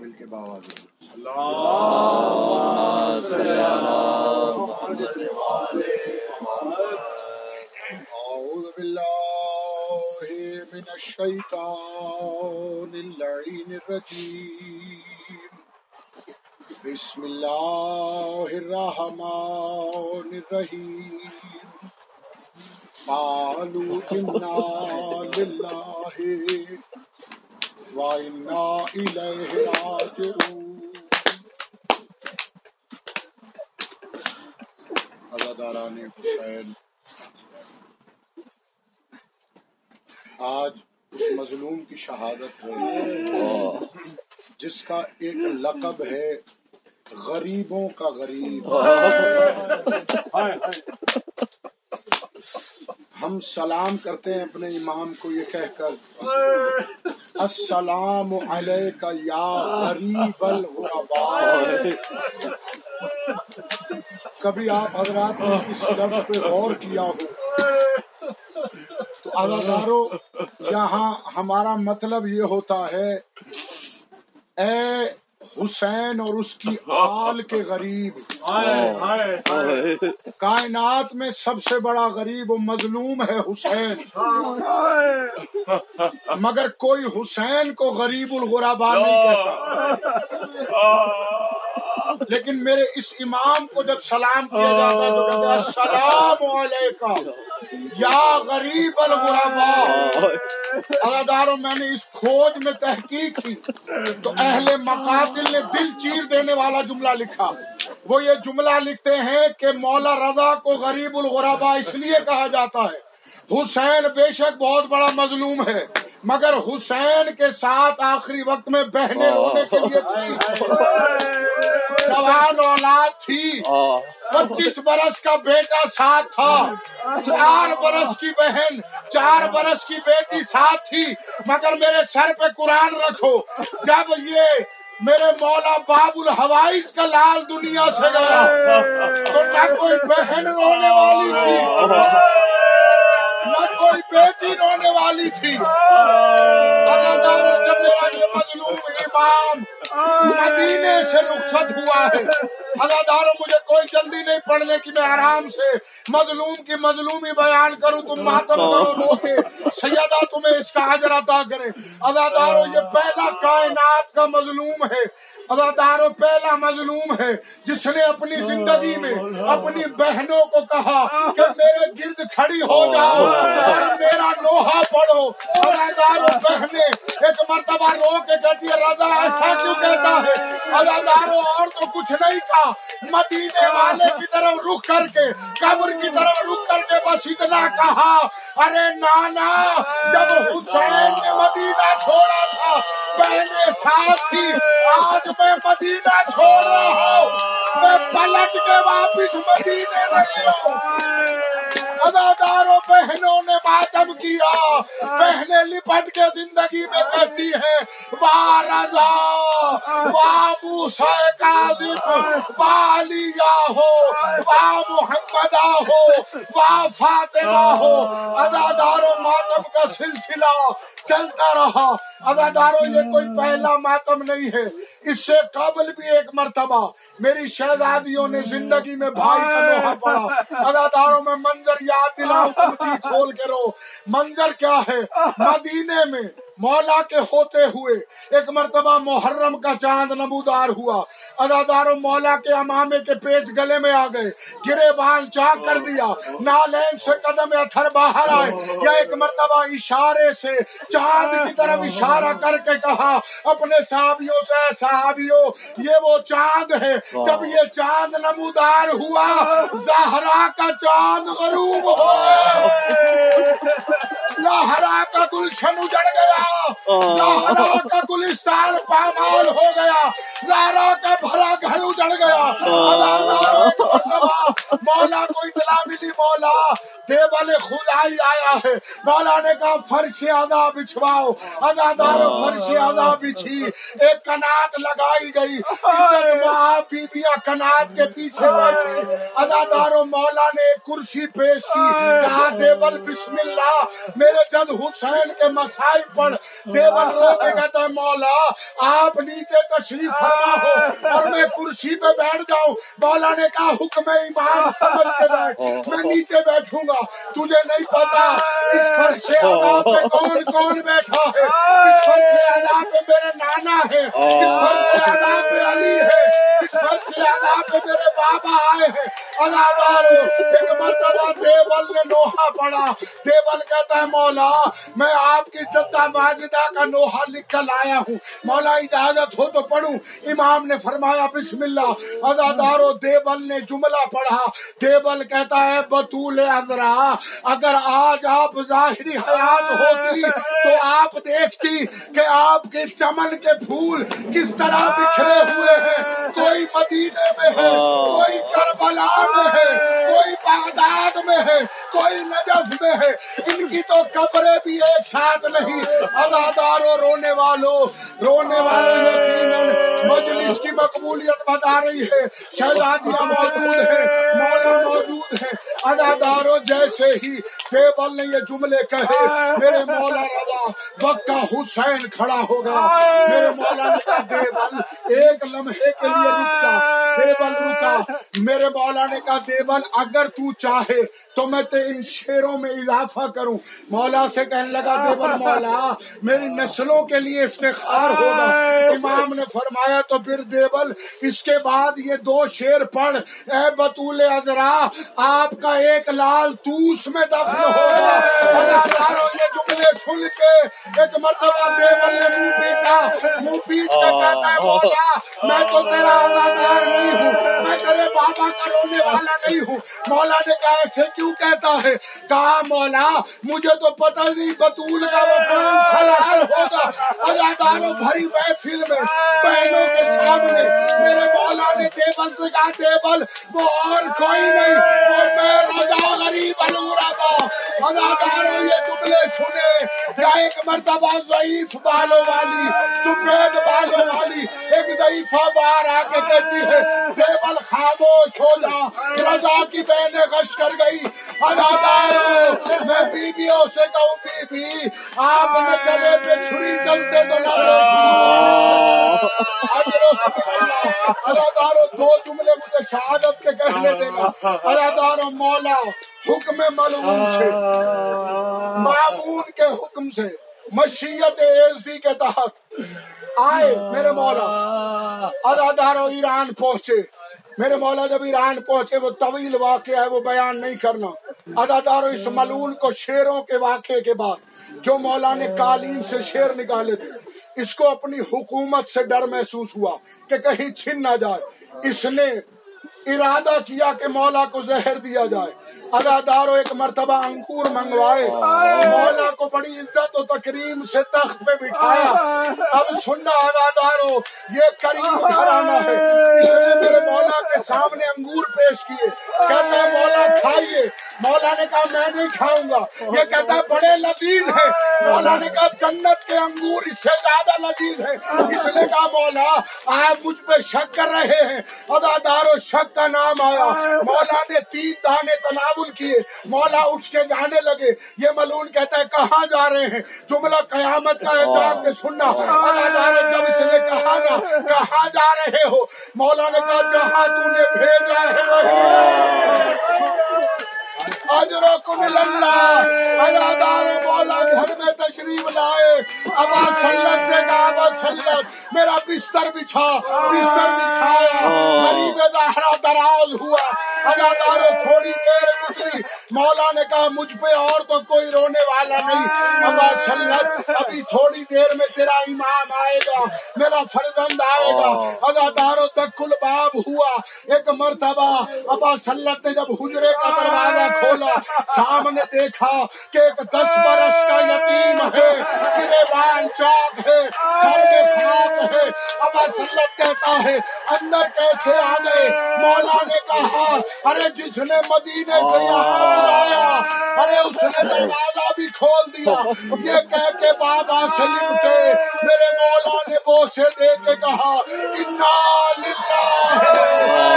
مل کے باواز أعوذ بالله من الشيطان اللعين الرجيم. بسم الله الرحمن الرحيم. قالوا إنا لله وإنا إليه راجعون. عزاداران حسین آج اس مظلوم کی شہادت ہے۔ جس کا ایک لقب ہے غریبوں کا غریب۔ ہم سلام کرتے ہیں اپنے امام کو یہ کہہ کر۔ السلام علیک یا غریب الغرباء۔ کبھی آپ حضرات نے اس لفظ پہ غور کیا ہو؟ تو اداکاروں یہاں ہمارا مطلب یہ ہوتا ہے اے حسین اور اس کی آل کے غریب۔ کائنات میں سب سے بڑا غریب و مظلوم ہے حسین۔ مگر کوئی حسین کو غریب الغربا نہیں کہتا۔ لیکن میرے اس امام کو جب سلام کیا جاتا ہے تو السلام علیکم۔ یا غریب الغربا. اداداروں میں نے اس کھوج میں تحقیق کی تو اہل مقاتل نے دل چیر دینے والا جملہ لکھا۔ وہ یہ جملہ لکھتے ہیں کہ مولا رضا کو غریب الغربا اس لیے کہا جاتا ہے۔ حسین بے شک بہت بڑا مظلوم ہے۔ مگر حسین کے ساتھ آخری وقت میں بہنیں رونے کے لیے تھی سوال اولاد تھی۔ پچیس برس کا بیٹا ساتھ تھا۔ چار برس کی بہن چار برس کی بیٹی ساتھ تھی۔ مگر میرے سر پہ قرآن رکھو۔ جب یہ میرے مولا باب الحوائج کا لال دنیا سے گیا تو نہ کوئی بہن رونے والی تھی۔ نہ کوئی بیٹی رونے والی تھی۔ جب میرا یہ مظلوم امام مدینے سے رخصت ہوا ہے۔ اداداروں مجھے کوئی جلدی نہیں پڑھنے کی میں آرام سے مظلوم کی مظلومی بیان کروں تم ماتم کرو رو کے سیدہ تمہیں اس کا حجر عطا کرے۔ اداداروں یہ پہلا کائنات کا مظلوم ہے۔ اداداروں پہلا مظلوم ہے۔ جس نے اپنی زندگی میں اپنی بہنوں کو کہا کہ میرے گرد کھڑی ہو جاؤ اور میرا لوہا پڑھو۔ اداداروں بہنیں ایک مرتبہ رو کے کہتی ہے رضا ایسا کیوں کہتا ہے اداداروں اور تو کچھ نہیں کہا۔ مدینے والے کی طرف رخ کر کے، قبر کی طرف رخ کر کے بس اتنا کہا۔ ارے نانا، جب حسین نے مدینہ چھوڑا تھا پہلے ساتھ تھی، آج میں مدینہ چھوڑ رہا ہوں۔ میں پلٹ کے واپس مدینے نہیں ہوں اداداروں بہنوں نے ماتم کیا۔ بہنیں لپٹ کے زندگی میں کہتی ہیں واہ رضا واہ موسیٰ کاظم واہ علیہ ہو واہ محمدہ ہو واہ فاطمہ ہو. اداداروں ماتم کا سلسلہ چلتا رہا۔ اداداروں یہ کوئی پہلا ماتم نہیں ہے۔ اس سے قبل بھی ایک مرتبہ میری شہزادیوں نے زندگی میں بھائی کا لوہا پڑا اداداروں میں منظر یاد دلاؤ جی کھول کے رو منظر کیا ہے؟ مدینے میں۔ مولا کے ہوتے ہوئے ایک مرتبہ محرم کا چاند نمودار ہوا۔ اداداروں، مولا کے امامے کے پیچ گلے میں آ گئے۔ گرے بان چاک کر دیا۔ نالین سے قدم اتھر باہر آئے۔ یا ایک مرتبہ اشارے سے چاند کی طرف اشارہ کر کے کہا، اپنے صحابیوں سے، صحابیوں، یہ وہ چاند ہے۔ جب یہ چاند نمودار ہوا، زہرا کا چاند غروب ہو زہرا کا گلشن اجڑ گیا۔ زہرا کا گلستان پامال ہو گیا۔ زہرا کا بھرا گھر اجڑ گیا۔ مولا کو اطلاع ملی مولا۔ دیول خدائی آیا ہے۔ مولا نے کہا فرش ادا بچھواؤ ادادار فرش ادا بچھی ایک کنات لگائی گئی۔ ماں بیبیاں کنات کے پیچھے بیٹھی۔ اداداروں مولا نے ایک کرسی پیش کی۔ کہا دیول بسم اللہ میرے جد حسین حسین کے مسائل پر دیول رو کے کہتا ہے، مولا، آپ نیچے تشریف فرما ہو اور میں کرسی پہ بیٹھ جاؤں۔ مولا نے کہا، حکم امام سمجھ کے بیٹھ۔ میں نیچے بیٹھوں گا، تجھے نہیں پتا اس فرش عذاب پہ کون کون بیٹھا ہے۔ اس فرش عذاب پہ میرے نانا ہے۔ اس فرش عذاب اس فرش عذاب پہ میرے بابا آئے ہیں۔ ادادارو ایک مرتبہ دیول نے نوحہ پڑا دیول کہتا ہے، مولا، میں آپ کی جدہ ماجدہ کا نوحہ لکھ کر لایا ہوں۔ مولا، اجازت ہو تو پڑھوں۔ امام نے فرمایا، بسم اللہ۔ ادادارو دیول نے جملہ پڑھا۔ دیول کہتا ہے، بطول ازرا اگر آج آپ ظاہری حیات ہوتی تو آپ دیکھتی کہ آپ کے چمن کے پھول کس طرح بکھرے ہوئے ہیں۔ کوئی مدینہ مدینے میں ہے کوئی کربلا میں ہے کوئی بغداد میں ہے کوئی نجف میں ہے۔ ان کی تو قبریں بھی ایک ساتھ نہیں۔ اداداروں رونے والوں رونے والوں یقیناً مجلس کی مقبولیت بتا رہی ہے۔ شہزادیاں موجود ہیں مولا موجود ہیں۔ اداداروں جیسے ہی دیبل نے یہ جملے کہے میرے مولا وقت حسین کھڑا ہوگا۔ میرے مولا نے کہا دیبل ایک لمحے کے لیے رک جا دیبل رکا۔ میرے مولا نے کہا دیبل اگر تو چاہے تو میں تے ان شیروں میں اضافہ کروں۔ مولا سے کہنے لگا دیبل مولا میری نسلوں کے لیے افتخار ہوگا۔ امام نے فرمایا تو پھر دیبل اس کے بعد یہ دو شیر پڑھ۔ اے بطول ازرا آپ کا ایک لال توس میں دفن ہوگا۔ اداکاروں یہ جملے سن کے ایک مرتبہ دیبل نے منہ پیٹا۔ منہ پیٹ کے کہتا ہے مولا میں تو تیرا اداکار نہیں کا رونے والا نہیں ہوں۔ مولا نے کہا، ایسے کیوں کہتا ہے؟ کہا، مولا، مجھے تو پتہ نہیں، بطول کا وہ کون سلال ہوگا اداکاروں بھری محفل میں بہنوں کے سامنے۔ میرے مولا نے دیبل سے کہا دیبل وہ اور کوئی نہیں، وہ میں یا ایک مرتبہ ضعیف بالوں والی، سفید بالوں والی، ایک ضعیفہ باہر آ کے کہتی ہے دیبل خاموش ہو جا، رضا کی بہنیں غش کر گئی۔ اداکاروں میں بیویوں سے کہوں بی بی آپ میں گلے پہ چھری چلتے تو نہ اداکاروں دو جملے مجھے شہادت کے کہنے دینا اداکاروں مولا حکم معلوم سے۔ معمون کے حکم سے مشیت ایزدی کے تحت۔ آئے میرے مولا ادادارو ایران پہنچے۔ میرے مولا جب ایران پہنچے وہ طویل واقعہ ہے وہ بیان نہیں کرنا۔ ادادارو اس ملون کو شیروں کے واقعے کے بعد جو مولا نے قالین سے شیر نکالے تھے اس کو اپنی حکومت سے ڈر محسوس ہوا کہ کہیں چھن نہ جائے۔ اس نے ارادہ کیا کہ مولا کو زہر دیا جائے۔ ادادارو ایک مرتبہ انکور منگوائے۔ مولا کو بڑی عزت و تکریم سے تخت پہ بٹھایا۔ اب سننا ادادارو یہ کریم گھرانہ ہے۔ اس نے میرے مولا کے سامنے انگور پیش کیے۔ کہتا ہے مولا کھائیے۔ مولا نے کہا میں نہیں کھاؤں گا۔ یہ کہتا ہے بڑے لذیذ ہے۔ مولا نے کہا جنت کے انگور اس سے زیادہ لذیذ ہے اس نے کہا مولا آپ مجھ پہ شک کر رہے ہیں۔ ادادارو شک کا نام آیا۔ مولا نے تین دانے تناول کیے مولا اٹھ کے جانے لگے یہ ملون کہتا ہے کہاں جا رہے ہیں؟ جملہ قیامت کا ہے جان کے سننا۔ جب اس نے کہا نا کہاں جا رہے ہو؟ مولا نے کہا جہاں تو نے بھیجا ہے وہی۔ اجرکم اللہ۔ ادادار مولا گھر میں تشریف لائے۔ ابا سلت سے کہا ابا سلت میرا بستر بچھا بستر بچھایا۔ غریب زہرا دراز ہوا۔ ادادار تھوڑی دیر گزری۔ مولا نے کہا، مجھ پہ اور تو کوئی رونے والا نہیں۔ ابا سلت ابھی تھوڑی دیر میں تیرا امام آئے گا، میرا فرزند آئے گا۔ ادادارو تک باب ہوا۔ ایک مرتبہ ابا سلت نے جب حجرے کا دروازہ کھولا، سامنے دیکھا کہ ایک دس برس کا یتیم ہے، گریبان چاک ہے، سر میں خاک ہے۔ ابا سلت کہتا ہے، اندر کیسے آ گئے؟ مولا نے کہا ارے جس نے مدینے سے یہاں بلایا ارے اس نے دروازہ بھی کھول دیا۔ یہ کہہ کے بابا سے لپٹے میرے مولا نے بوسے دے کے کہا انا للہ